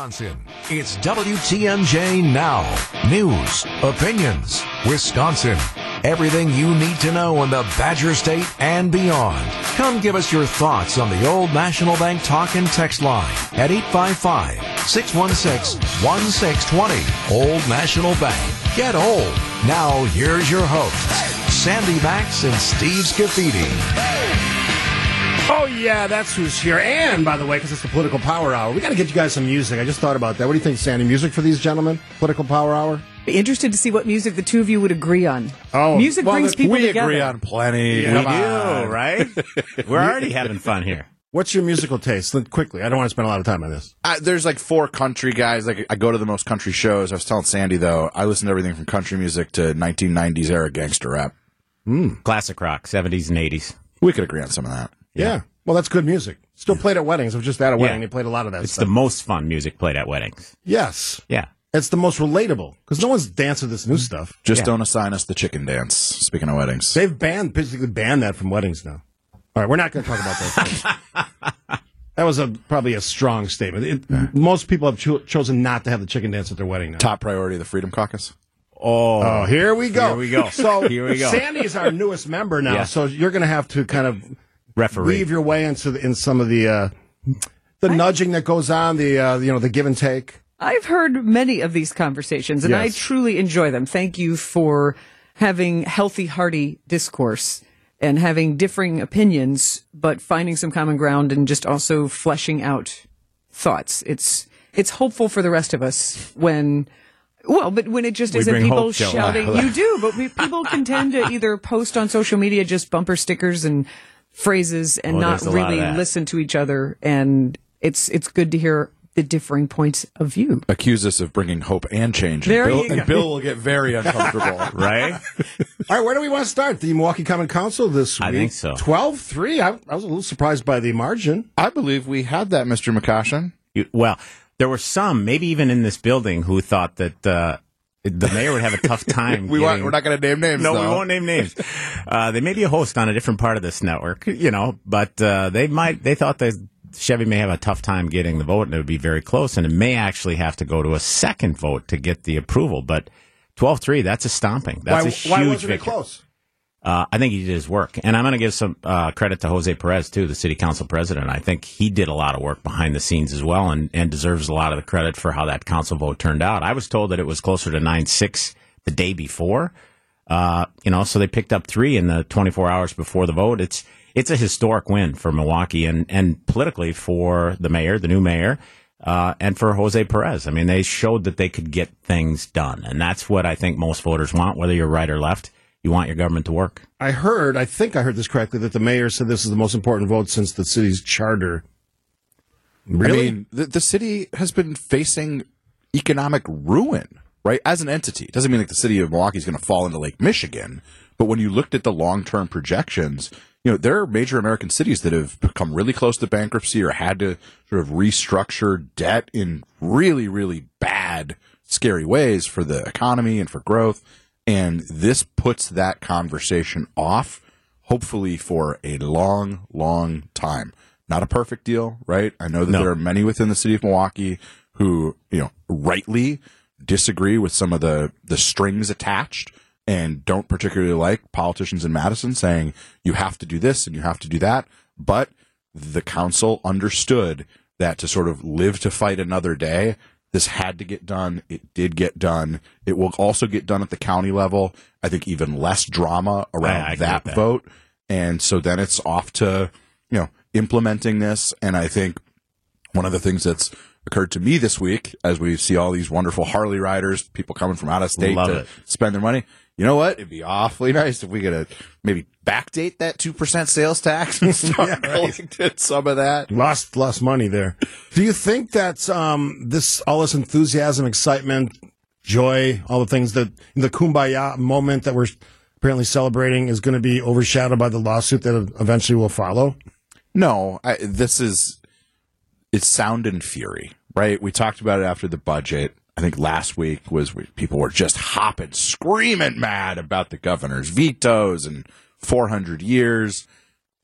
Wisconsin. It's WTMJ Now. News, opinions, Wisconsin. Everything you need to know in the Badger State and beyond. Come give us your thoughts on the Old National Bank talk and text line at 855-616-1620. Old National Bank. Get old. Now here's your hosts, Sandy Maxx and Steve Scaffidi. Oh yeah, that's who's here. And by the way, because it's the political power hour, we got to get you guys some music. I just thought about that. What do you think, Sandy? Music for these gentlemen? Political power hour. Be interested to see what music the two of you would agree on. Oh, music well, brings the- people we together. agree on plenty. Yeah, we come do, on. right? We're already having fun here. What's your musical taste? Quickly, I don't want to spend a lot of time on this. I, there's like four country guys. Like I go to the most country shows. I was telling Sandy though, I listen to everything from country music to 1990s era gangster rap. Hmm. Classic rock, 70s and 80s. We could agree on some of that. Yeah. Well, that's good music. Still played at weddings. I was just at a wedding. Yeah. They played a lot of that It's stuff. the most fun music played at weddings. yes. Yeah. It's the most relatable because no one's dancing this new stuff. Just Yeah. don't assign us the chicken dance. Speaking of weddings, They've banned, basically banned that from weddings now. All right, we're not going to talk about that. that was a probably a strong statement. It, Most people have cho- chosen not to have the chicken dance at their wedding now. top priority of the Freedom Caucus. Oh, Oh, here we go. Here we go. So Here we go. Sandy is our newest member now, Yeah. so you're going to have to kind of referee. weave your way into the, in some of the uh, the nudging that goes on, the uh, you know the give and take. I've heard many of these conversations, and I truly enjoy them. Thank you for having healthy, hearty discourse and having differing opinions, but finding some common ground and just also fleshing out thoughts. It's it's hopeful for the rest of us when. Well, but when it just We isn't people hope, shouting, you do, but we, people can tend to either post on social media just bumper stickers and phrases and Oh, not there's a lot of really listen to each other. And it's it's good to hear the differing points of view. Accuse us of bringing hope and change. There and Bill, you go. and Bill will get very uncomfortable. right? All right, where do we want to start? The Milwaukee Common Council this week. I think so. 12-3. I, I was a little surprised by the margin. I believe we had that, Mr. McCoshen. You- well, there were some, maybe even in this building, who thought that uh, the mayor would have a tough time. We getting- we're not going to name names. No, though. we won't name names. Uh, they may be a host on a different part of this network, you know, but uh, they might. They thought that Chevy may have a tough time getting the vote, and it would be very close, and it may actually have to go to a second vote to get the approval. But 12-3, that's a stomping. That's why, a huge why wasn't victory. it close? Uh, I think he did his work, and I'm going to give some uh, credit to Jose Perez too, the city council president. I think he did a lot of work behind the scenes as well, and, and deserves a lot of the credit for how that council vote turned out. I was told that it was closer to nine six the day before, uh, you know, so they picked up three in the 24 hours before the vote. It's it's a historic win for Milwaukee and and politically for the mayor, the new mayor. Uh, and for Jose Perez, I mean, they showed that they could get things done, and that's what I think most voters want, whether you're right or left. You want your government to work. I heard, I think I heard this correctly, that the mayor said this is the most important vote since the city's charter. Really? I mean, the, the city has been facing economic ruin, right? As an entity. It doesn't mean like the city of Milwaukee is going to fall into Lake Michigan, but when you looked at the long term projections, you know, there are major American cities that have become really close to bankruptcy or had to sort of restructure debt in really, really bad, scary ways for the economy and for growth. And this puts that conversation off, hopefully for a long, long time. Not a perfect deal, right? I know that No. there are many within the city of Milwaukee who, you know, rightly disagree with some of the, the strings attached and don't particularly like politicians in Madison saying you have to do this and you have to do that. But the council understood that to sort of live to fight another day, this had to get done. It did get done. It will also get done at the county level. I think even less drama around I agree that, that. vote. And so then it's off to, you know, implementing this. And I think one of the things that's occurred to me this week as we see all these wonderful Harley riders, people coming from out of state Love to it. spend their money. You know what? It'd be awfully nice if we could maybe backdate that 2% sales tax and start collecting some of that. lost lost money there. Do you think that um, this all this enthusiasm, excitement, joy, all the things that the kumbaya moment that we're apparently celebrating is going to be overshadowed by the lawsuit that eventually will follow? No, I, this is it's sound and fury, right? We talked about it after the budget. I think last week was where people were just hopping, screaming mad about the governor's vetoes and 400 years.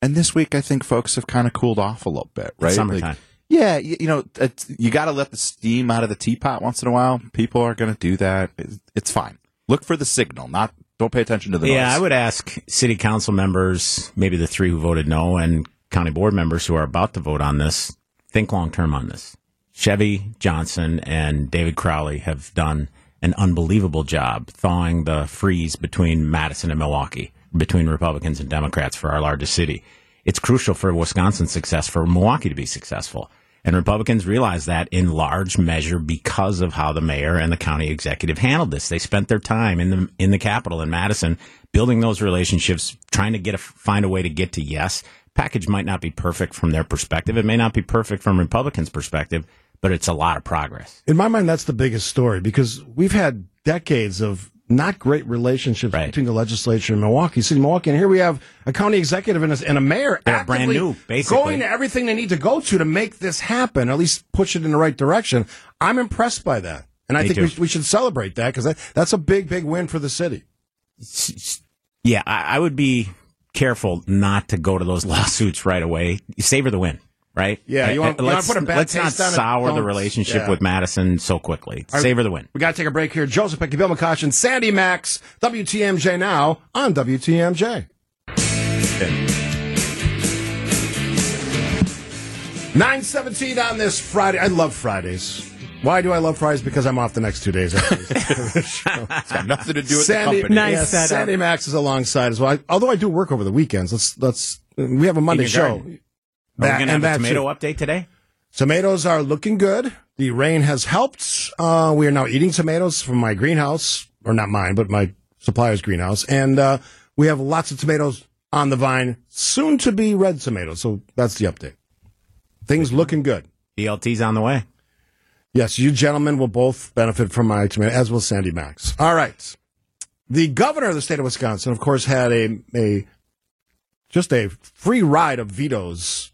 And this week, I think folks have kind of cooled off a little bit, right? summertime. Like, Yeah, you, you know, it's, you got to let the steam out of the teapot once in a while. People are going to do that. It's, it's fine. Look for the signal, not don't pay attention to the Yeah, noise. I would ask city council members, maybe the three who voted no, and county board members who are about to vote on this, think long term on this. Chevy Johnson and David Crowley have done an unbelievable job thawing the freeze between Madison and Milwaukee, between Republicans and Democrats for our largest city. It's crucial for Wisconsin's success, for Milwaukee to be successful. And Republicans realize that in large measure because of how the mayor and the county executive handled this. They spent their time in the in the capital in Madison building those relationships, trying to get a find a way to get to yes. Package might not be perfect from their perspective. It may not be perfect from Republicans' perspective, but it's a lot of progress. In my mind, that's the biggest story because we've had decades of not great relationships Right. between the legislature and Milwaukee City, Milwaukee, and here we have a county executive and a, and a mayor They're brand actively new, basically. going to everything they need to go to to make this happen, at least push it in the right direction. I'm impressed by that, and I Me think we, we should celebrate that because that, that's a big, big win for the city. Yeah, I, I would be careful not to go to those lawsuits right away. Savor the win, right? Yeah, you want- you wanna put a bad let's not taste on it? sour the relationship yeah. with Madison so quickly. Savor the win. We got to take a break here. Joe Zepecki, Bill McCosh, and Sandy Maxx, WTMJ now on WTMJ. 917 on this Friday. I love Fridays. Why do I love Fridays? Because I'm off the next two days. after this show. It's got nothing to do with Sandy, the company. Nice yes, setup. Sandy Maxx is alongside as well. I, although I do work over the weekends. Let's let's we have a Monday show. garden. Are we That- going to have a tomato too. update today? Tomatoes are looking good. The rain has helped. Uh, we are now eating tomatoes from my greenhouse, or not mine, but my supplier's greenhouse. And uh, we have lots of tomatoes on the vine, soon to be red tomatoes. So that's the update. Things looking good. BLT's on the way. Yes, you gentlemen will both benefit from my tomato, as will Sandy Maxx. All right. The governor of the state of Wisconsin, of course, had a, a just a free ride of vetoes.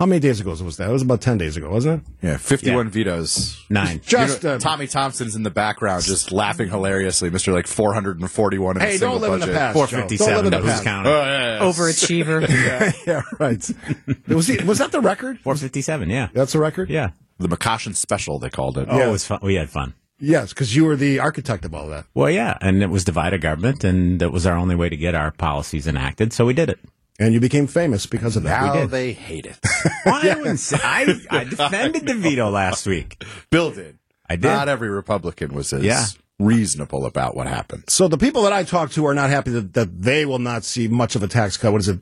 How many days ago was that? It was about 10 days ago, wasn't it? Yeah, 51 vetoes. Nine. Just You know, uh, Tommy Thompson's in the background just laughing hilariously. Mr. like 441 in a Hey, single don't live in the budget. past. Four Joe. Don't live in the Who's past. counting? Oh, yeah, yeah. Overachiever. yeah, right. was, he, was that the record? Four fifty seven. Yeah. That's the record? Yeah. The McCoshen special, they called it. Oh, Yeah. it was fun. We had fun. Yes, because you were the architect of all that. Well, yeah, and it was divided government, and that was our only way to get our policies enacted. So we did it. And you became famous because of that. Now they hate it. Well, I, wouldn't say, I, I defended the veto last week. Bill did. I did. Not every Republican was as Yeah. reasonable about what happened. So the people that I talk to are not happy that, that they will not see much of a tax cut. What is it?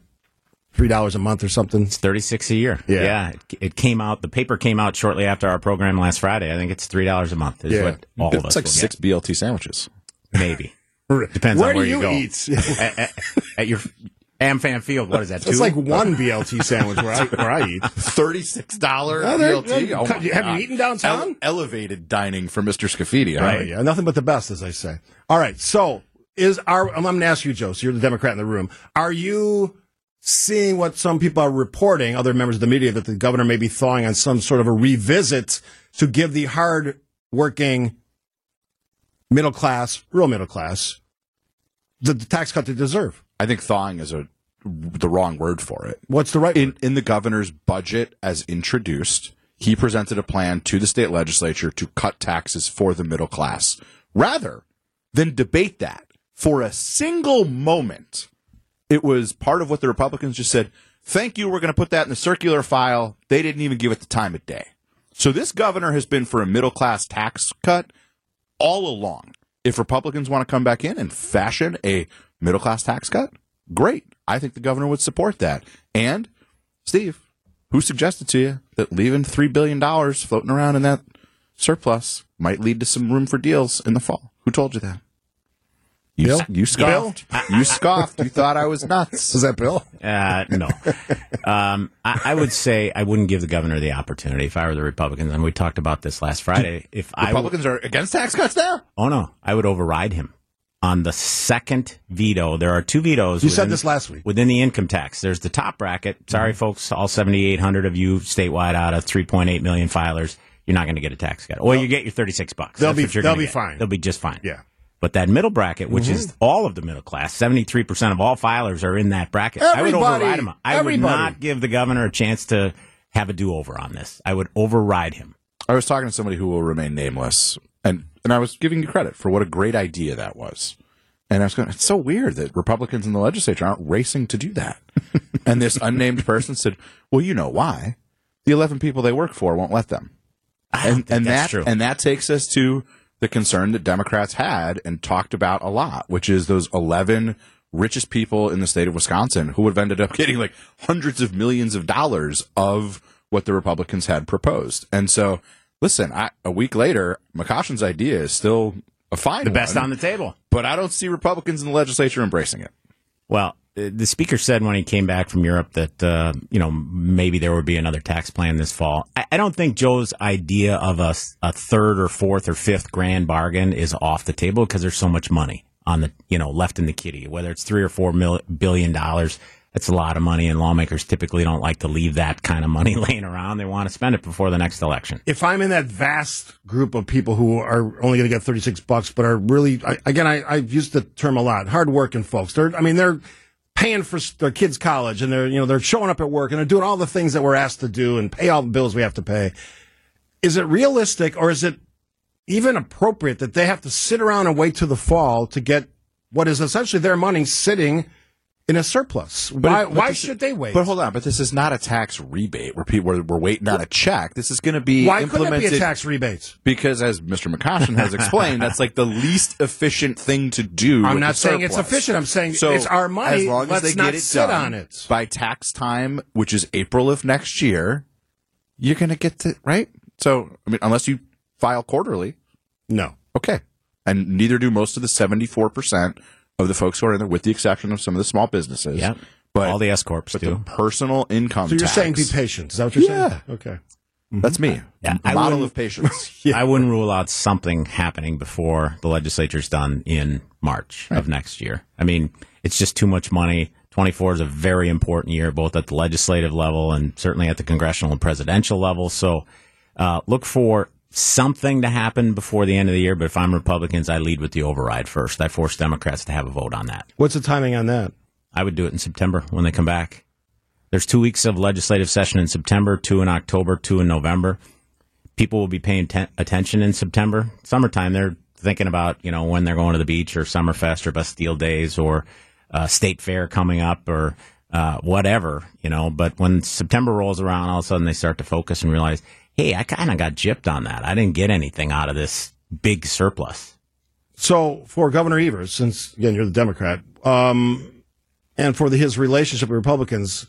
$3 a month or something? It's thirty six a year. Yeah. it, it came out. The paper came out shortly after our program last Friday. I think it's three dollars a month. Is Yeah. what all of us. It's like will six BLT sandwiches. get. maybe. Depends where on where do you you, go. eat? at, at, at your AmFam Field. What is that? It's like one BLT sandwich where I, where I eat. $36 Oh, there- BLT. Oh, have my you eaten downtown? Ele- elevated dining for Mr. Scaffidi. Oh, Right. yeah, nothing but the best, as I say. All right, so is our? I'm going to ask you, Joe. So you're the Democrat in the room. Are you seeing what some people are reporting, other members of the media, that the governor may be thawing on some sort of a revisit to give the hard-working middle class, real middle class, the, the tax cut they deserve? I think thawing is a the wrong word for it. What's the right? in word? in the governor's budget as introduced, he presented a plan to the state legislature to cut taxes for the middle class. Rather than debate that for a single moment, it was part of what the Republicans just said, "Thank you, we're going to put that in the circular file." They didn't even give it the time of day. So this governor has been for a middle class tax cut all along. If Republicans want to come back in and fashion a middle class tax cut, great. I think the governor would support that. And Steve, who suggested to you that leaving $3 billion floating around in that surplus might lead to some room for deals in the fall? Who told you that? You, Bill? you scoffed. You scoffed. You thought I was nuts. is that Bill? Uh, no. um, I, I would say I wouldn't give the governor the opportunity if I were the Republicans, and we talked about this last Friday. If I w- Republicans are against tax cuts now? oh no, I would override him on the second veto. There are two vetoes. You said this last week. within the income tax. There's the top bracket. Sorry, mm-hmm. folks, all 7,800 of you statewide out of 3.8 million filers, you're not going to get a tax cut. Or you get your 36 bucks. They'll That's be- what they'll be get. fine. They'll be just fine. Yeah. But that middle bracket, which is mm-hmm. all of the middle class, 73% of all filers are in that bracket. I would override him. I would not give the governor a chance to have a do over on this. I would override him. I was talking to somebody who will remain nameless, and and I was giving you credit for what a great idea that was. And I was going, it's so weird that Republicans in the legislature aren't racing to do that. and this unnamed person said, "Well, you know why? The eleven people they work for won't let them." And and that true. and that takes us to the concern that Democrats had and talked about a lot, which is those eleven richest people in the state of Wisconsin who would have ended up getting like hundreds of millions of dollars of what the Republicans had proposed. And so, listen, I, a week later, McCoshen's idea is still a fine The best one, on the table. but I don't see Republicans in the legislature embracing it. Well, uh, the speaker said when he came back from Europe that uh, you know maybe there would be another tax plan this fall. I, I don't think Joe's idea of a, a third or fourth or fifth grand bargain is off the table because there's so much money on the you know left in the kitty. Whether it's three or four mil, billion dollars, that's a lot of money, and lawmakers typically don't like to leave that kind of money laying around. They want to spend it before the next election. if I'm in that vast group of people who are only going to get 36 bucks, but are really, I, again, I, I've used the term a lot, hardworking folks. They're, I mean, they're paying for their kids' college and they're, you know, they're showing up at work and they're doing all the things that we're asked to do and pay all the bills we have to pay. Is it realistic or is it even appropriate that they have to sit around and wait till the fall to get what is essentially their money sitting in a surplus? why, but why this- should they wait? But hold on, but this is not a tax rebate where people were, were waiting on a check. This is going to be why couldn't it implemented be a tax rebate? because, as Mr. McCoshen has explained, that's like the least efficient thing to do. I'm not saying it's efficient. I'm saying So it's our money. As long as Let's they not get it sit done on it. by tax time, which is April of next year, you're going to get to right. So, I mean, unless you file quarterly, No. okay, and neither do most of the 74 percent of the folks who are in there, with the exception of some of the small businesses. Yeah, but all the S corps but the personal income. So you're tax, saying be patient. Is that what you're Yeah. saying? Okay. That's me. Yeah, A I model of patience. I wouldn't rule out something happening before the legislature's done in March of next year. I mean, it's just too much money. 24 is a very important year, both at the legislative level and certainly at the congressional and presidential level. So uh, look for something to happen before the end of the year. But if I'm Republicans, I lead with the override first. I force Democrats to have a vote on that. What's the timing on that? I would do it in September when they come back. There's two weeks of legislative session in September, two in October, two in November. People will be paying ten- attention in September. Summertime, they're thinking about you know when they're going to the beach or Summerfest or Bastille Days or uh, State Fair coming up or uh, whatever you know. But when September rolls around, all of a sudden they start to focus and realize, hey, I kind of got gypped on that. I didn't get anything out of this big surplus. So for Governor Evers, since again you're the Democrat, um, and for the, his relationship with Republicans,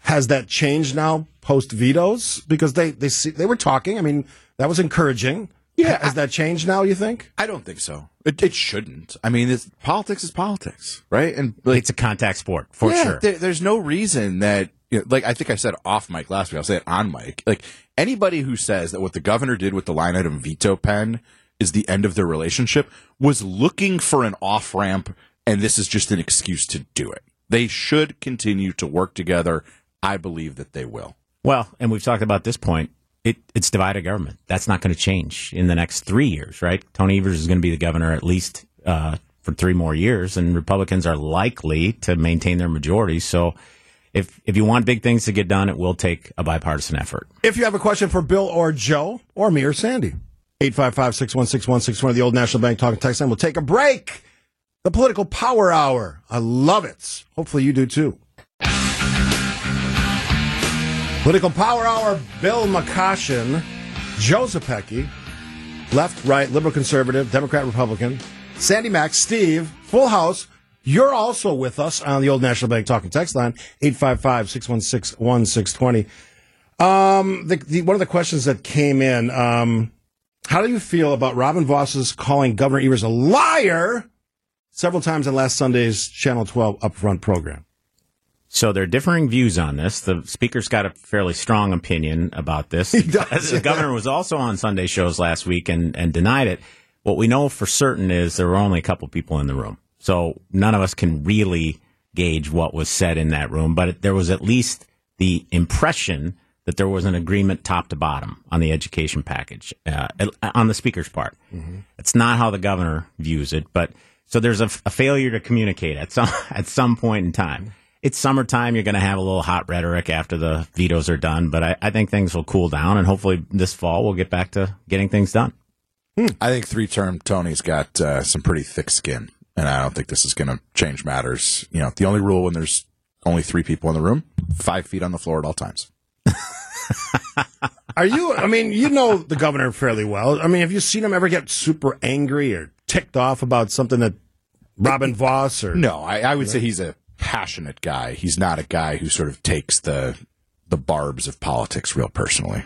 has that changed now post vetoes? Because they they see, they were talking. I mean, that was encouraging. Yeah, Has that changed now? You think? I don't think so. It, it shouldn't. I mean, it's, politics is politics, right? And like, It's a contact sport for yeah, sure. there- there's no reason that, you know, like I think I said off mic last week. I'll say it on mic. Like anybody who says that what the governor did with the line item veto pen is the end of their relationship was looking for an off ramp, and this is just an excuse to do it. They should continue to work together. I believe that they will. Well, and we've talked about this point. It, it's divided government. That's not going to change in the next three years, right? Tony Evers is going to be the governor at least uh, for three more years, and Republicans are likely to maintain their majority. So, if if you want big things to get done, it will take a bipartisan effort. If you have a question for Bill or Joe or me or Sandy, 855-616-1620, the old National Bank talking text line. We'll take a break. The political power hour. I love it. Hopefully you do too. Political Power Hour, Bill McCoshen, Joe left, right, liberal, conservative, Democrat, Republican, Sandy Mack, Steve, full house. You're also with us on the Old National Bank talking text line, 855-616-1620. Um, the, the, one of the questions that came in, um, how do you feel about Robin Vos's calling Governor Evers a liar several times in last Sunday's Channel 12 Upfront program? So there are differing views on this. The speaker's got a fairly strong opinion about this. He does. the governor was also on Sunday shows last week and, and denied it. What we know for certain is there were only a couple people in the room. So none of us can really gauge what was said in that room, but there was at least the impression that there was an agreement top to bottom on the education package uh, on the speaker's part. It's not how the governor views it, but so there's a, a failure to communicate at some at some point in time. it's summertime. You're going to have a little hot rhetoric after the vetoes are done, but I, I think things will cool down, and hopefully this fall we'll get back to getting things done. I think three term Tony's got uh, some pretty thick skin, and I don't think this is going to change matters. You know, the only rule when there's only three people in the room, five feet on the floor at all times. Are you? I mean, you know the governor fairly well. I mean, have you seen him ever get super angry or ticked off about something that Robin Vos or No, I, I would say he's a passionate guy. He's not a guy who sort of takes the the barbs of politics real personally.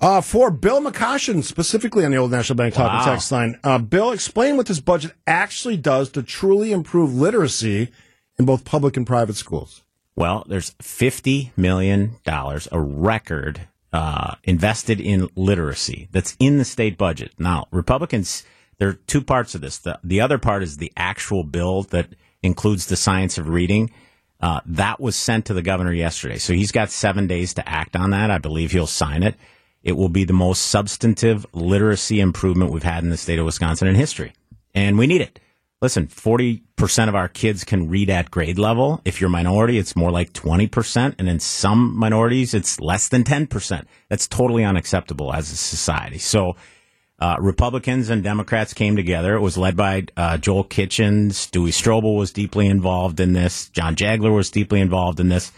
Uh, for Bill McCoshen, specifically on the Old National Bank Wow. text line, uh, Bill, explain what this budget actually does to truly improve literacy in both public and private schools. Well, there's $50 million, a record, uh, invested in literacy that's in the state budget. Now, Republicans, there are two parts of this. The, the other part is the actual bill that includes the science of reading. Uh, that was sent to the governor yesterday. So he's got seven days to act on that. I believe he'll sign it. It will be the most substantive literacy improvement we've had in the state of Wisconsin in history. And we need it. Listen, 40% of our kids can read at grade level. If you're a minority, it's more like 20%. And in some minorities, it's less than 10%. That's totally unacceptable as a society. So, uh, Republicans and Democrats came together. It was led by uh, Joel Kitchens. Duey Stroebel was deeply involved in this. John Jagler was deeply involved in this.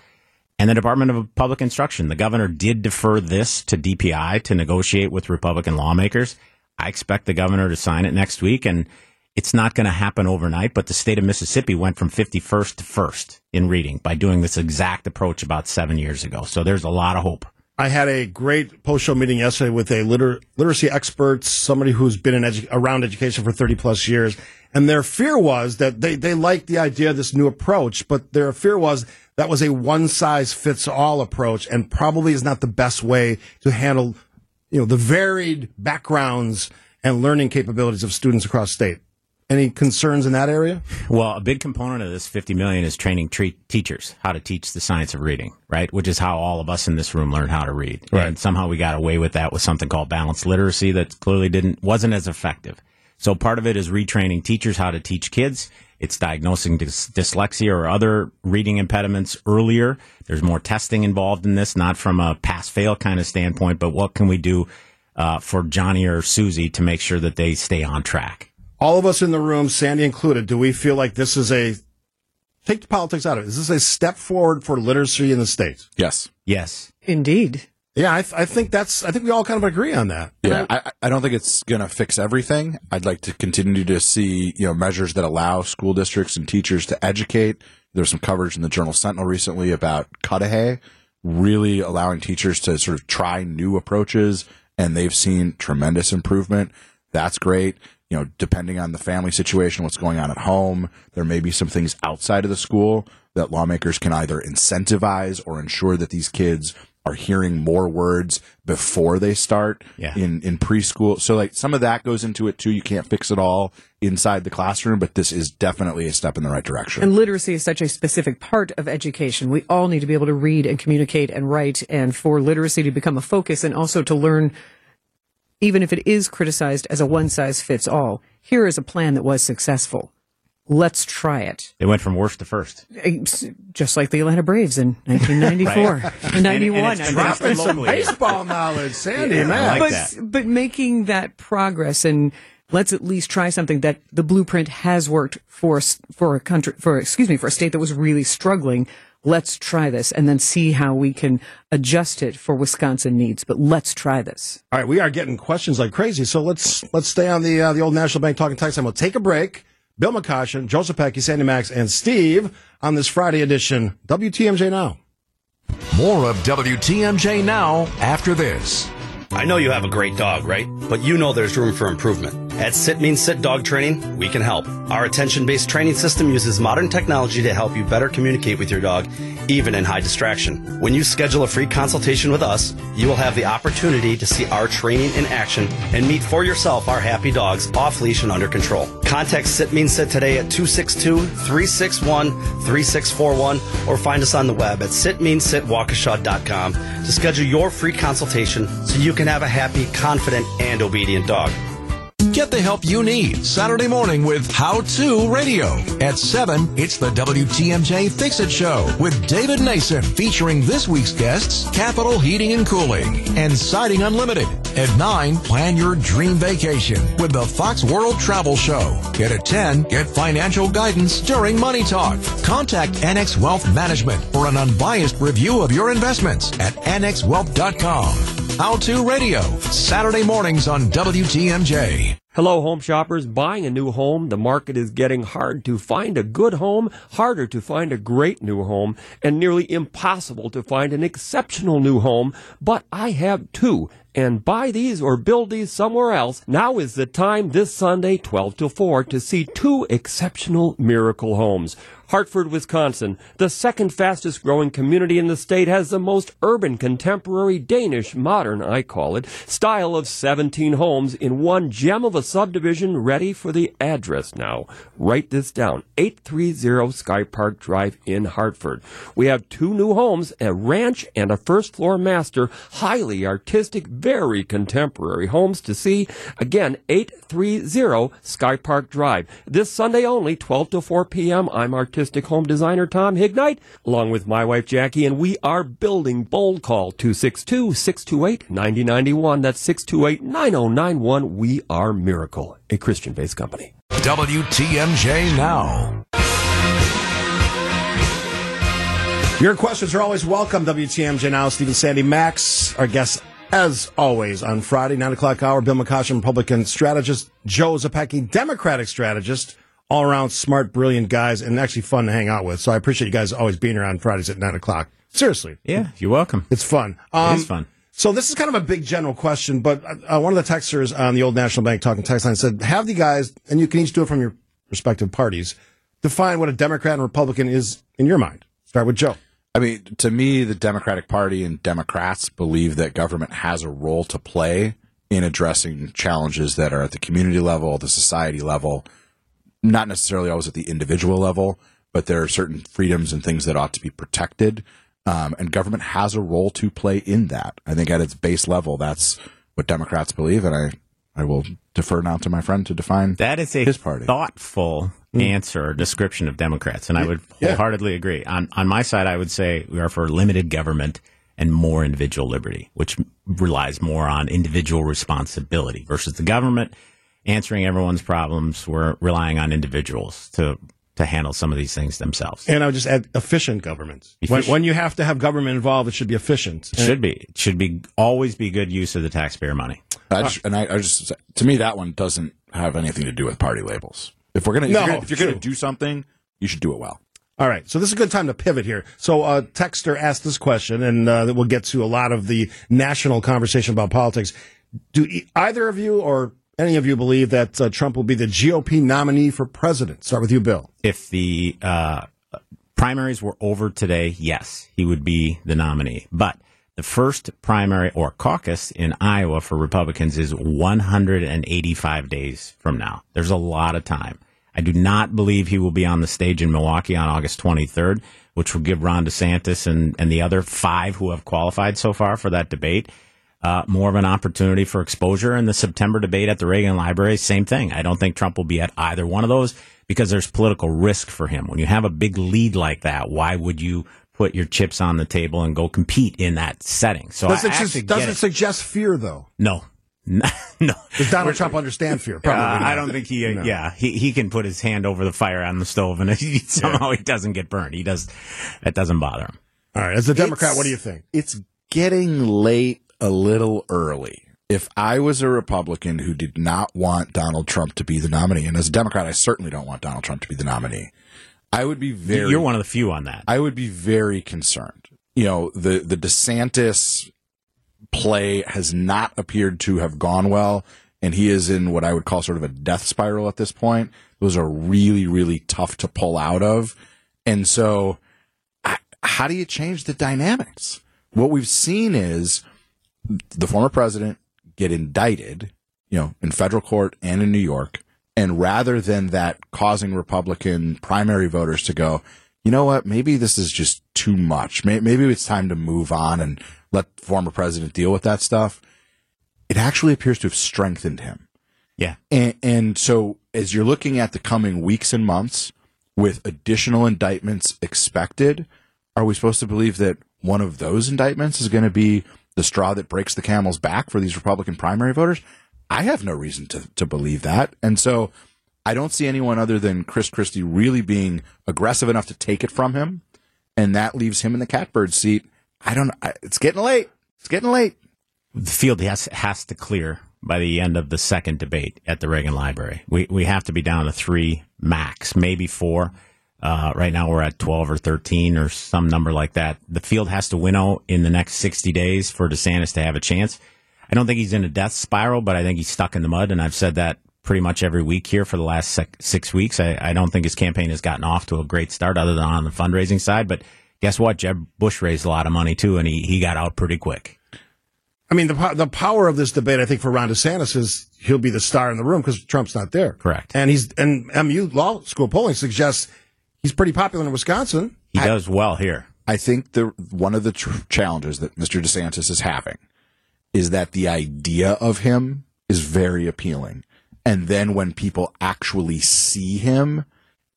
And the Department of Public Instruction. The governor did defer this to DPI to negotiate with Republican lawmakers. I expect the governor to sign it next week. And it's not going to happen overnight, but the state of Mississippi went from 51st to first in reading by doing this exact approach about seven years ago. So there's a lot of hope. I had a great post-show meeting yesterday with a liter- literacy expert, somebody who's been edu- around education for 30 plus years. And their fear was that they, they liked the idea of this new approach, but their fear was that was a one size fits all approach and probably is not the best way to handle, you know, the varied backgrounds and learning capabilities of students across state. Any concerns in that area? Well, a big component of this 50 million is training tre- teachers how to teach the science of reading, right? Which is how all of us in this room learn how to read. Right. And somehow we got away with that with something called balanced literacy that clearly didn't wasn't as effective. So part of it is retraining teachers how to teach kids. It's diagnosing dys- dyslexia or other reading impediments earlier. There's more testing involved in this, not from a pass fail kind of standpoint, but what can we do uh, for Johnny or Susie to make sure that they stay on track? All of us in the room, Sandy included, do we feel like this is a take the politics out of it? Is this a step forward for literacy in the state? Yes. Yes. Indeed. Yeah, I, th- I think that's. I think we all kind of agree on that. Yeah, I, I don't think it's going to fix everything. I'd like to continue to see you know measures that allow school districts and teachers to educate. There's some coverage in the Journal Sentinel recently about Cudahy, really allowing teachers to sort of try new approaches, and they've seen tremendous improvement. That's great. You know, depending on the family situation, what's going on at home, there may be some things outside of the school that lawmakers can either incentivize or ensure that these kids are hearing more words before they start Yeah. in, in preschool. So like some of that goes into it too. You can't fix it all inside the classroom, but this is definitely a step in the right direction. And literacy is such a specific part of education. We all need to be able to read and communicate and write, and for literacy to become a focus and also to learn, even if it is criticized as a one size fits all, here is a plan that was successful. Let's try it. They went from worst to first. Just like the Atlanta Braves in 1994 and 91. And- and it's dropping Some baseball knowledge, Sandy, Yeah, I man. like but that. but making that progress and let's at least try something that the blueprint has worked for for a country for excuse me for a state that was really struggling. Let's try this and then see how we can adjust it for Wisconsin needs. But let's try this. All right, we are getting questions like crazy. So let's let's stay on the uh, the old National Bank talking text time. We'll take a break. Bill McCoshen, Joe Zepecki, Sandy Maxx, and Steve on this Friday edition. WTMJ now. More of WTMJ now after this. I know you have a great dog, right? But you know there's room for improvement. At Sit Means Sit Dog Training, we can help. Our attention based training system uses modern technology to help you better communicate with your dog, even in high distraction. When you schedule a free consultation with us, you will have the opportunity to see our training in action and meet for yourself our happy dogs off leash and under control. Contact Sit Means Sit today at 262 361 3641 or find us on the web at sitmeansitwaukesha.com to schedule your free consultation so you can have a happy, confident, and obedient dog. Get the help you need Saturday morning with How To Radio. At 7, it's the WTMJ Fix It Show with David Nason featuring this week's guests, Capital Heating and Cooling and Siding Unlimited. At 9, plan your dream vacation with the Fox World Travel Show. And at 10, get financial guidance during Money Talk. Contact Annex Wealth Management for an unbiased review of your investments at annexwealth.com. How To Radio, Saturday mornings on WTMJ. Hello, home shoppers. Buying a new home, the market is getting hard to find a good home, harder to find a great new home, and nearly impossible to find an exceptional new home. But I have two and buy these or build these somewhere else. Now is the time this Sunday, 12 to 4, to see two exceptional miracle homes. Hartford, Wisconsin, the second fastest growing community in the state, has the most urban, contemporary, Danish, modern, I call it, style of 17 homes in one gem of a subdivision ready for the address now. Write this down 830 Sky Park Drive in Hartford. We have two new homes, a ranch and a first floor master, highly artistic, very contemporary homes to see. Again, 830 Sky Park Drive. This Sunday only, 12 to 4 p.m. I'm artistic home designer Tom Hignite, along with my wife Jackie, and we are building Bold Call 262 628 9091. That's 628 9091. We are Miracle, a Christian based company. WTMJ Now. Your questions are always welcome. WTMJ Now, Stephen Sandy Maxx, our guest as always on Friday, 9 o'clock hour. Bill McCoshen, Republican strategist. Joe Zepecki, Democratic strategist. All around smart, brilliant guys and actually fun to hang out with. So I appreciate you guys always being here on Fridays at 9 o'clock. Seriously. Yeah, you're welcome. It's fun. Um, it is fun. So this is kind of a big general question, but uh, one of the texters on the old National Bank talking text line said, have the guys, and you can each do it from your respective parties, define what a Democrat and Republican is in your mind. Start with Joe. I mean, to me, the Democratic Party and Democrats believe that government has a role to play in addressing challenges that are at the community level, the society level, not necessarily always at the individual level, but there are certain freedoms and things that ought to be protected. Um, and government has a role to play in that. I think at its base level, that's what Democrats believe, and I, I will defer now to my friend to define that is a his party. thoughtful mm. answer or description of Democrats, and I would wholeheartedly yeah. agree. On on my side, I would say we are for limited government and more individual liberty, which relies more on individual responsibility versus the government answering everyone's problems. We're relying on individuals to to handle some of these things themselves. And I would just add efficient governments. Efficient. When, when, you have to have government involved, it should be efficient. It should be. It should be always be good use of the taxpayer money. I just, and I, I, just, to me, that one doesn't have anything to do with party labels. If we're gonna, no, if you're gonna, do something, you should do it well. All right, so this is a good time to pivot here. So, uh, Texter asked this question, and uh, we'll get to a lot of the national conversation about politics. Do either of you or any of you believe that uh, Trump will be the GOP nominee for president? Start with you, Bill. If the uh, primaries were over today, yes, he would be the nominee. But the first primary or caucus in Iowa for Republicans is 185 days from now. There's a lot of time. I do not believe he will be on the stage in Milwaukee on August 23rd, which will give Ron DeSantis and, and the other five who have qualified so far for that debate uh, more of an opportunity for exposure. In the September debate at the Reagan Library, same thing. I don't think Trump will be at either one of those because there's political risk for him. When you have a big lead like that, why would you put your chips on the table and go compete in that setting? So does it, just, does it, it suggest fear though? No. no, Does Donald Trump understand fear? Probably. Uh, I don't think he. Uh, no. Yeah, he he can put his hand over the fire on the stove, and he, somehow yeah. he doesn't get burned. He does. That doesn't bother him. All right. As a Democrat, it's, what do you think? It's getting late a little early. If I was a Republican who did not want Donald Trump to be the nominee, and as a Democrat, I certainly don't want Donald Trump to be the nominee, I would be very. You're one of the few on that. I would be very concerned. You know, the the DeSantis play has not appeared to have gone well, and he is in what I would call sort of a death spiral at this point. Those are really, really tough to pull out of, and so how do you change the dynamics? What we've seen is the former president get indicted, you know, in federal court and in New York. And rather than that causing Republican primary voters to go, you know what, maybe this is just too much. Maybe it's time to move on and let the former president deal with that stuff. It actually appears to have strengthened him. Yeah. And, and so as you're looking at the coming weeks and months with additional indictments expected, are we supposed to believe that one of those indictments is going to be the straw that breaks the camel's back for these Republican primary voters? I have no reason to, to believe that. And so I don't see anyone other than Chris Christie really being aggressive enough to take it from him. And that leaves him in the catbird seat. I don't, it's getting late. It's getting late. the field has has to clear by the end of the second debate at the Reagan Library. We we have to be down to three max, maybe four. Uh, right now we're at twelve or thirteen or some number like that. The field has to winnow in the next sixty days for DeSantis to have a chance. I don't think he's in a death spiral, but I think he's stuck in the mud, and I've said that pretty much every week here for the last sec- six weeks. I, I don't think his campaign has gotten off to a great start, other than on the fundraising side. But guess what? Jeb Bush raised a lot of money too, and he, he got out pretty quick. I mean, the po- the power of this debate, I think, for Ron DeSantis is he'll be the star in the room because Trump's not there. Correct. And he's and MU law school polling suggests he's pretty popular in Wisconsin. He does well here. I think the one of the tr- challenges that Mr. DeSantis is having is that the idea of him is very appealing, and then when people actually see him,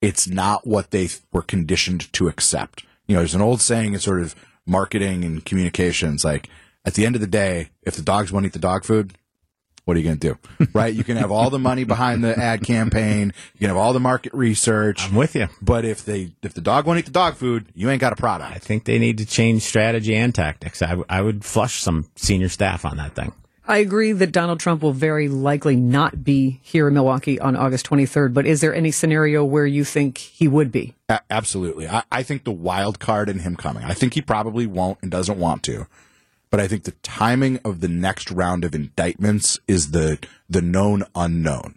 it's not what they th- were conditioned to accept. You know, there's an old saying in sort of marketing and communications, like at the end of the day, if the dogs won't eat the dog food, what are you going to do? right? You can have all the money behind the ad campaign. You can have all the market research. I'm with you. But if they if the dog won't eat the dog food, you ain't got a product. I think they need to change strategy and tactics. I, I would flush some senior staff on that thing. I agree that Donald Trump will very likely not be here in Milwaukee on August 23rd, but is there any scenario where you think he would be? A- absolutely. I, I think the wild card in him coming. I think he probably won't and doesn't want to. But I think the timing of the next round of indictments is the the known unknown.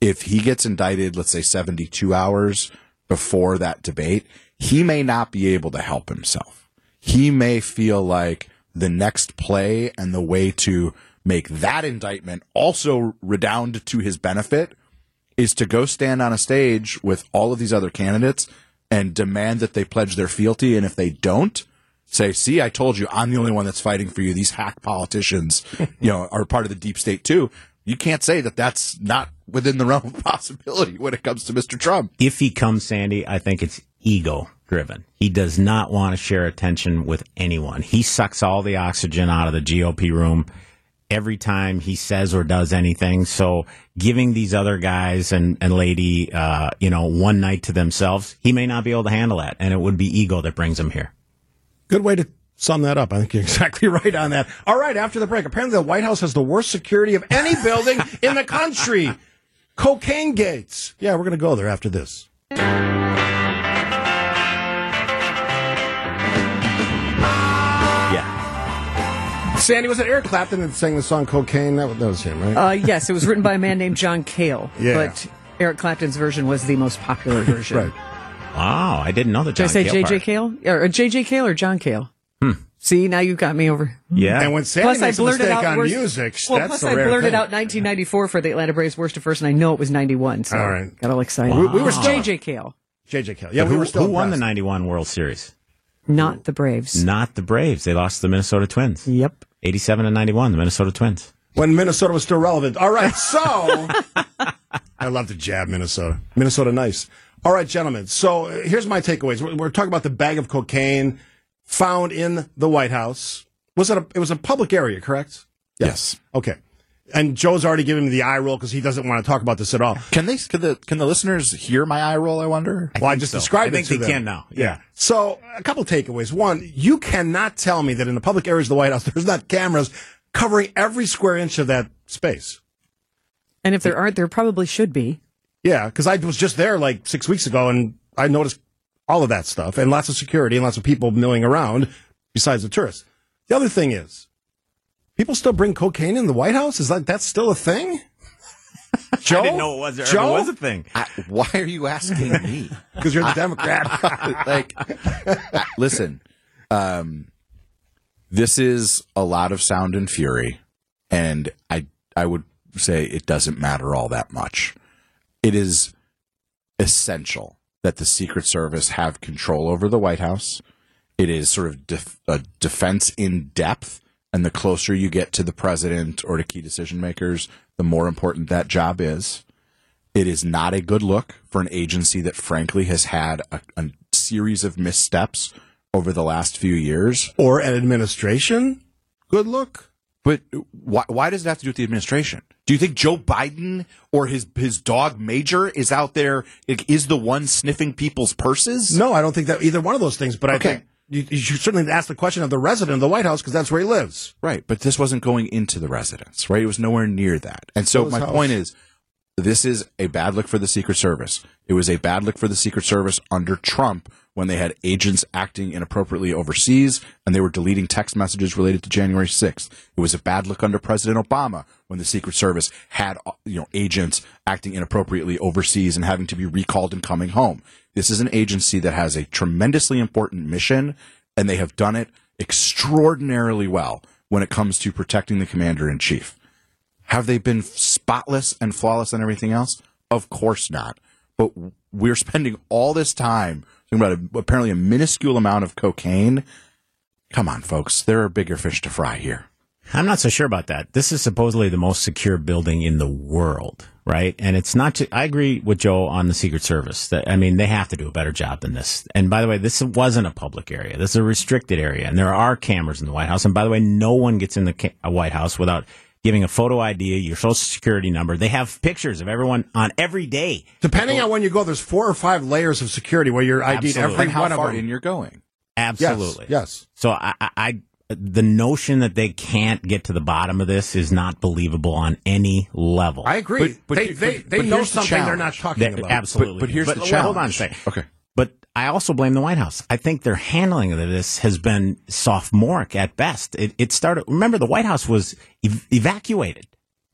If he gets indicted, let's say 72 hours before that debate, he may not be able to help himself. He may feel like the next play and the way to make that indictment also redound to his benefit is to go stand on a stage with all of these other candidates and demand that they pledge their fealty. And if they don't, say, see, I told you I'm the only one that's fighting for you. These hack politicians, you know, are part of the deep state too. You can't say that that's not within the realm of possibility when it comes to Mr. Trump. If he comes, Sandy, I think it's ego driven. He does not want to share attention with anyone. He sucks all the oxygen out of the GOP room every time he says or does anything. So giving these other guys and, and lady, uh, you know, one night to themselves, he may not be able to handle that. And it would be ego that brings him here. Good way to sum that up. I think you're exactly right on that. All right, after the break, apparently the White House has the worst security of any building in the country. Cocaine gates. Yeah, we're going to go there after this. Yeah. Sandy, was it Eric Clapton that sang the song Cocaine? That was, that was him, right? Uh, yes, it was written by a man named John Cale, Yeah. but Eric Clapton's version was the most popular version. right. Wow. I didn't know that. Did I John say Cale JJ part. Cale? Or JJ Cale or John Cale? Hmm. See, now you've got me over. Yeah. And when Sandy Plus, I makes a blurted mistake out on worst- music, Well, that's plus the I rare blurted thing. out 1994 for the Atlanta Braves worst to first, and I know it was 91. So All right. got all excited. We- we were still- JJ Cale, JJ Cale. Yeah, But we who, were still who won the 91 World Series? not the Braves. Not the Braves. They lost to the Minnesota Twins. Yep. 87 and 91, the Minnesota Twins. when Minnesota was still relevant. All right, so I love to jab Minnesota. Minnesota, nice. All right, gentlemen. So uh, here's my takeaways. We're, we're talking about the bag of cocaine found in the White House. Was it? A, it was a public area, correct? Yes. Okay. And Joe's already given me the eye roll because he doesn't want to talk about this at all. Can they? Can the can the listeners hear my eye roll? I wonder. well, I just so. described I it think to they them. can now. Yeah. Yeah. So a couple takeaways. One, you cannot tell me that in the public areas of the White House there's not cameras covering every square inch of that space. And if there aren't, there probably should be. Yeah, because I was just there like six weeks ago and I noticed all of that stuff and lots of security and lots of people milling around besides the tourists. The other thing is, people still bring cocaine in the White House? Is that that's still a thing? Joe? I didn't know it was, ever Joe? was a thing. I, why are you asking me? Because you're the Democrat. like, listen, um, this is a lot of sound and fury, and I I would say it doesn't matter all that much. It is essential that the Secret Service have control over the White House. It is sort of def- a defense in depth, and the closer you get to the president or to key decision makers, the more important that job is. It is not a good look for an agency that, frankly, has had a, a series of missteps over the last few years. Or an administration? Good look. But why, why does it have to do with the administration? Do you think Joe Biden or his his dog Major is out there is the one sniffing people's purses? No, I don't think that either one of those things, but I think you, you should certainly ask the question of the resident of the White House because that's where he lives. Right, but this wasn't going into the residence, right? It was nowhere near that. And so my house. point is this is a bad look for the Secret Service. It was a bad look for the Secret Service under Trump when they had agents acting inappropriately overseas and they were deleting text messages related to January 6th. It was a bad look under President Obama when the Secret Service had you know agents acting inappropriately overseas and having to be recalled and coming home. This is an agency that has a tremendously important mission and they have done it extraordinarily well when it comes to protecting the commander in chief. Have they been spotless and flawless on everything else? Of course not. But we're spending all this time about a, apparently a minuscule amount of cocaine. Come on, folks. There are bigger fish to fry here. I'm not so sure about that. This is supposedly the most secure building in the world, right? And it's not. Ju- I agree with Joe on the Secret Service. That I mean, they have to do a better job than this. And by the way, this wasn't a public area. This is a restricted area, and there are cameras in the White House. And by the way, no one gets in the ca- White House without giving a photo ID, your social security number. They have pictures of everyone on every day. Depending on when you go, there's four or five layers of security where you're ID'd Absolutely. every And how one far of them. in you're going? Absolutely. Yes. So I, I, I, the notion that they can't get to the bottom of this is not believable on any level. I agree. But- but they here- they, but- they but know here's the something they're not talking That- about. absolutely. But- but here's the well, Hold on a challenge. second. Okay. I also blame the White House. I think their handling of this has been sophomoric at best. It, it started. Remember, the White House was ev- evacuated.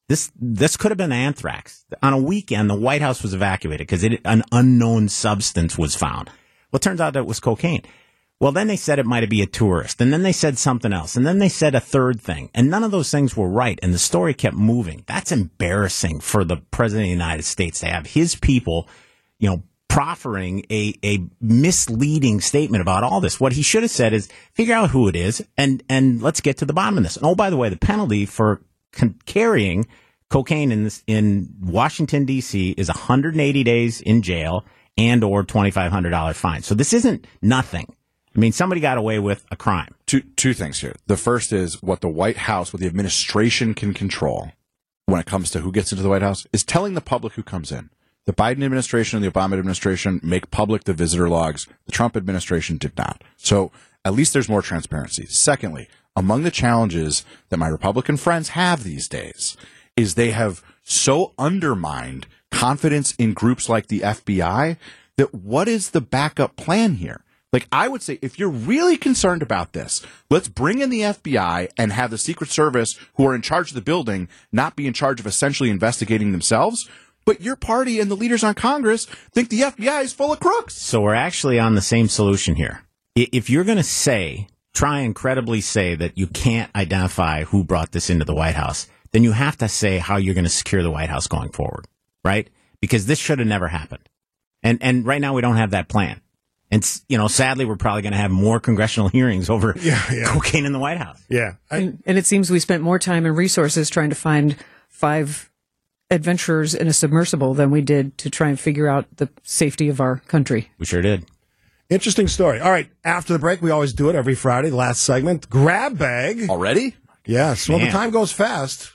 This this could have been anthrax. On a weekend, the White House was evacuated because an unknown substance was found. Well, it turns out that it was cocaine. Well, then they said it might be a tourist, and then they said something else, and then they said a third thing, and none of those things were right, and the story kept moving. That's embarrassing for the president of the United States to have his people, you know, proffering a, a misleading statement about all this. What he should have said is figure out who it is and, and let's get to the bottom of this. And oh, by the way, the penalty for con- carrying cocaine in this, in Washington D.C. is 180 days in jail and or $2,500 fine. So this isn't nothing. I mean, somebody got away with a crime. Two two things here. The first is what the White House, what the administration can control when it comes to who gets into the White House is telling the public who comes in. The Biden administration and the Obama administration make public the visitor logs. The Trump administration did not. So at least there's more transparency. Secondly, among the challenges that my Republican friends have these days is they have so undermined confidence in groups like the FBI that what is the backup plan here? Like, I would say if you're really concerned about this, let's bring in the FBI and have the Secret Service, who are in charge of the building, not be in charge of essentially investigating themselves. But your party and the leaders on Congress think the FBI is full of crooks. So we're actually on the same solution here. If you're going to say, try and credibly say that you can't identify who brought this into the White House, then you have to say how you're going to secure the White House going forward, right? Because this should have never happened. And, and right now we don't have that plan. And, you know, sadly, we're probably going to have more congressional hearings over Yeah, yeah. cocaine in the White House. yeah. I, And, and it seems we spent more time and resources trying to find five adventurers in a submersible than we did to try and figure out the safety of our country. We sure did. interesting story. All right. After the break, we always do it every Friday. Last segment, grab bag. Already? Yes. Well, the time goes fast.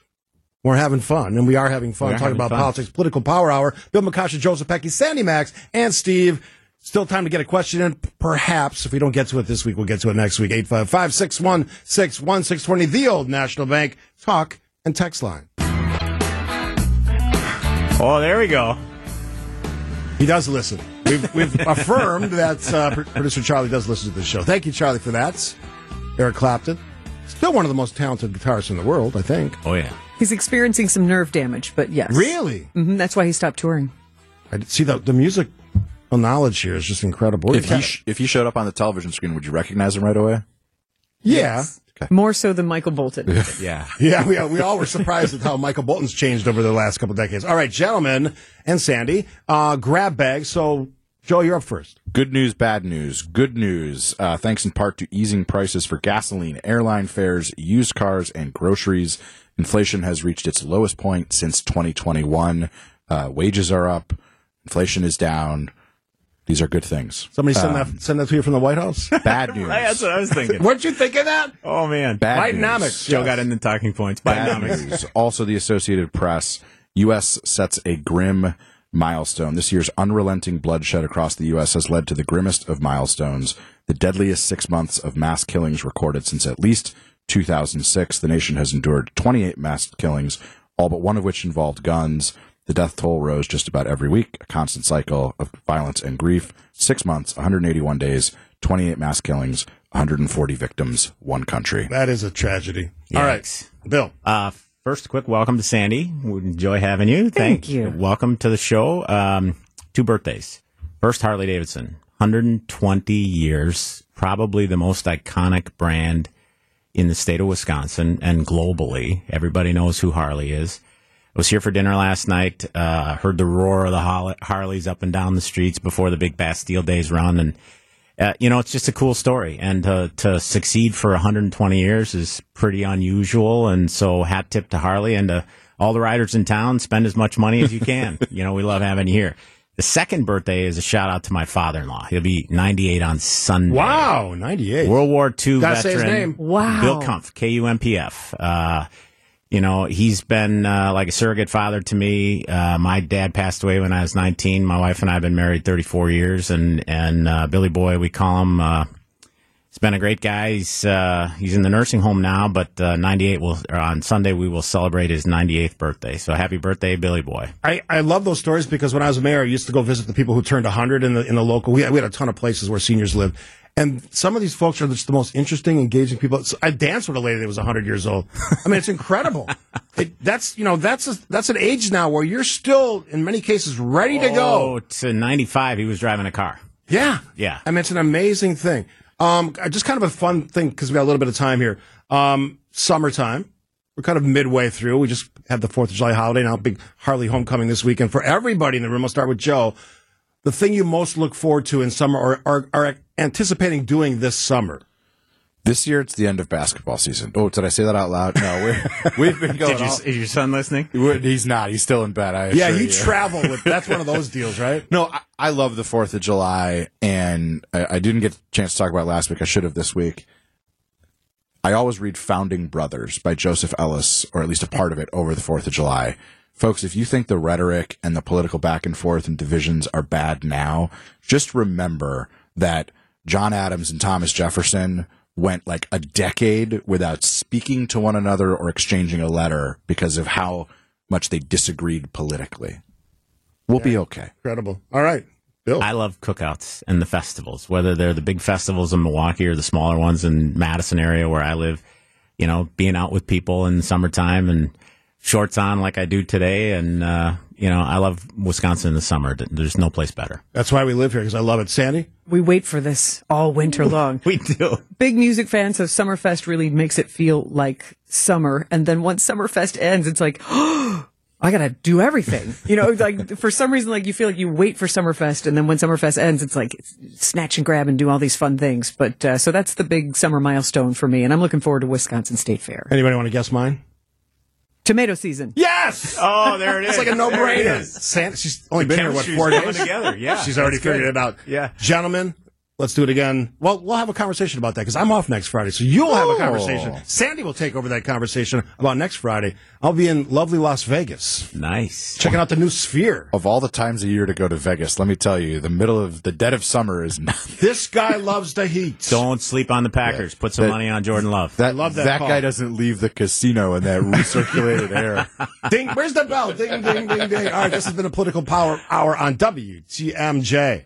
We're having fun, and we are having fun We are talking having about fun. politics, political power hour. Bill McCoshen, Joe Zepecki, Sandy Maxx, and Steve. Still time to get a question in. Perhaps if we don't get to it this week, we'll get to it next week. 855 616 620, the old National Bank talk and text line. Oh, there we go. He does listen. We've, we've affirmed that uh, producer Charlie does listen to the show. Thank you, Charlie, for that. Eric Clapton. Still one of the most talented guitarists in the world, I think. Oh, yeah. He's experiencing some nerve damage, but yes. Really? hmm that's why he stopped touring. I see the the music knowledge here is just incredible. If he, sh- if he showed up on the television screen, would you recognize him right away? yeah, More so than Michael Bolton. Yeah. yeah, we, we all were surprised at how Michael Bolton's changed over the last couple decades. All right, gentlemen and Sandy, uh, grab bag. So, Joe, you're up first. Good news, bad news. Good news, uh, thanks in part to easing prices for gasoline, airline fares, used cars, and groceries. Inflation has reached its lowest point since 2021. Uh, wages are up. Inflation is down. These are good things. Somebody send um, that send that to you from the White House. Bad news. That's what I was thinking. What'd you think of that? oh man, Bad Bidenomics. news. Joe got into talking points. Bad Bidenomics. news. Also, the Associated Press. U.S. sets a grim milestone. This year's unrelenting bloodshed across the U.S. has led to the grimmest of milestones, the deadliest six months of mass killings recorded since at least 2006. The nation has endured 28 mass killings, all but one of which involved guns. The death toll rose just about every week, a constant cycle of violence and grief. Six months, 181 days, 28 mass killings, 140 victims, one country. That is a tragedy. All right, Bill. Uh, first, quick welcome to Sandy. We enjoy having you. Thank you. Welcome to the show. Um, two birthdays. First, Harley Davidson, 120 years, probably the most iconic brand in the state of Wisconsin and globally. Everybody knows who Harley is. I was here for dinner last night. Uh, heard the roar of the Harleys up and down the streets before the big Bastille Days run, and uh, you know it's just a cool story. And to to succeed for 120 years is pretty unusual. And so hat tip to Harley and to all the riders in town. Spend as much money as you can. you know we love having you here. The second birthday is a shout out to my father-in-law. He'll be 98 on Sunday. Wow, ninety eight. World War II Gotta veteran. his name. Wow. Bill Kumpf, K U M P F. You know, he's been uh, like a surrogate father to me. Uh, my dad passed away when I was 19. My wife and I have been married 34 years, and and uh, Billy Boy, we call him. Uh, he's been a great guy. He's uh, he's in the nursing home now, but uh, 98 will on Sunday we will celebrate his 98th birthday. So happy birthday, Billy Boy! I, I love those stories because when I was mayor, I used to go visit the people who turned 100 in the in the local. We had, we had a ton of places where seniors lived. And some of these folks are just the most interesting, engaging people. So I danced with a lady that was 100 years old. I mean, it's incredible. it, that's, you know, that's a, that's an age now where you're still, in many cases, ready to go. Oh, to 95, he was driving a car. Yeah. Yeah. I mean, it's an amazing thing. Um, just kind of a fun thing because we got a little bit of time here. Um, summertime. We're kind of midway through. We just had the 4th of July holiday now, big Harley homecoming this weekend. For everybody in the room, I'll start with Joe. The thing you most look forward to in summer or are, are anticipating doing this summer. This year, it's the end of basketball season. Oh, did I say that out loud? No, we're, we've been going. Did you, all- is your son listening? he's not. He's still in bed. I Yeah, assure you travel with, that's one of those deals, right? No, I, I love the Fourth of July, and I, I didn't get a chance to talk about it last week. I should have this week. I always read Founding Brothers by Joseph Ellis, or at least a part of it, over the Fourth of July. Folks, if you think the rhetoric and the political back and forth and divisions are bad now, just remember that John Adams and Thomas Jefferson went like a decade without speaking to one another or exchanging a letter because of how much they disagreed politically. We'll be okay. Incredible. All right. Bill. I love cookouts and the festivals, whether they're the big festivals in Milwaukee or the smaller ones in Madison area where I live. You know, being out with people in the summertime and shorts on like I do today, and uh, you know, I love Wisconsin in the summer. There's no place better. That's why we live here because I love it. Sandy? We wait for this all winter long. We do. Big music fan, so Summerfest really makes it feel like summer. And then once Summerfest ends, it's like, oh, I gotta do everything. You know, like for some reason, like you feel like you wait for Summerfest, and then when Summerfest ends, it's like snatch and grab and do all these fun things. But uh, so that's the big summer milestone for me, and I'm looking forward to Wisconsin State Fair. Anybody want to guess mine? Tomato season. Yes! Oh, there it is. It's like a no brainer. San- she's only been here, what, four days? together. Yeah, She's already figured it out. Yeah. Gentlemen, let's do it again. Well, we'll have a conversation about that because I'm off next Friday. So you'll have a oh. conversation. Sandy will take over that conversation about next Friday. I'll be in lovely Las Vegas Nice. checking out the new Sphere. Of all the times a year to go to Vegas, let me tell you, the middle of the dead of summer is not. This guy loves the heat. Don't sleep on the Packers. Put some That- money on Jordan Love. That, love that call. guy doesn't leave the casino in that recirculated air. Ding, where's the bell? Ding, ding, ding, ding. All right, this has been a political power hour on WTMJ.